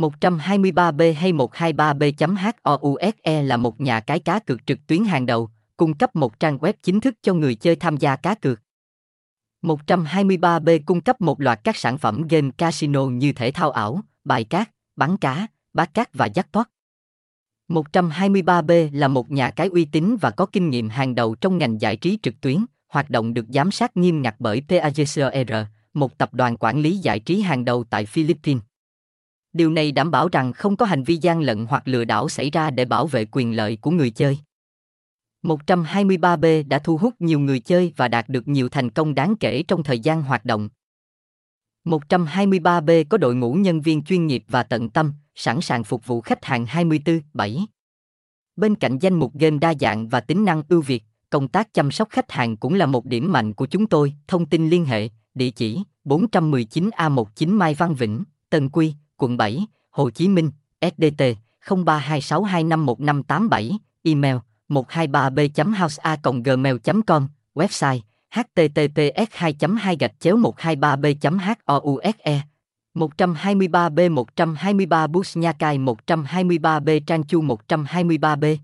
123B hay 123B.house là một nhà cái cá cược trực tuyến hàng đầu, cung cấp một trang web chính thức cho người chơi tham gia cá cược. 123B cung cấp một loạt các sản phẩm game casino như thể thao ảo, bài cát, bắn cá, bát cát và jackpot. 123B là một nhà cái uy tín và có kinh nghiệm hàng đầu trong ngành giải trí trực tuyến, hoạt động được giám sát nghiêm ngặt bởi PAGCOR, một tập đoàn quản lý giải trí hàng đầu tại Philippines. Điều này đảm bảo rằng không có hành vi gian lận hoặc lừa đảo xảy ra để bảo vệ quyền lợi của người chơi. 123B đã thu hút nhiều người chơi và đạt được nhiều thành công đáng kể trong thời gian hoạt động. 123B có đội ngũ nhân viên chuyên nghiệp và tận tâm, sẵn sàng phục vụ khách hàng 24/7. Bên cạnh danh mục game đa dạng và tính năng ưu việt, công tác chăm sóc khách hàng cũng là một điểm mạnh của chúng tôi. Thông tin liên hệ, địa chỉ 419A19 Mai Văn Vĩnh, Tân Quy, quận 7, Hồ Chí Minh, SDT 0326251587, email 123b.housea.gmail.com, website https 2 2 gạch chéo 123 b house 123B 123 Bus Nha Cai 123B Trang Chu 123B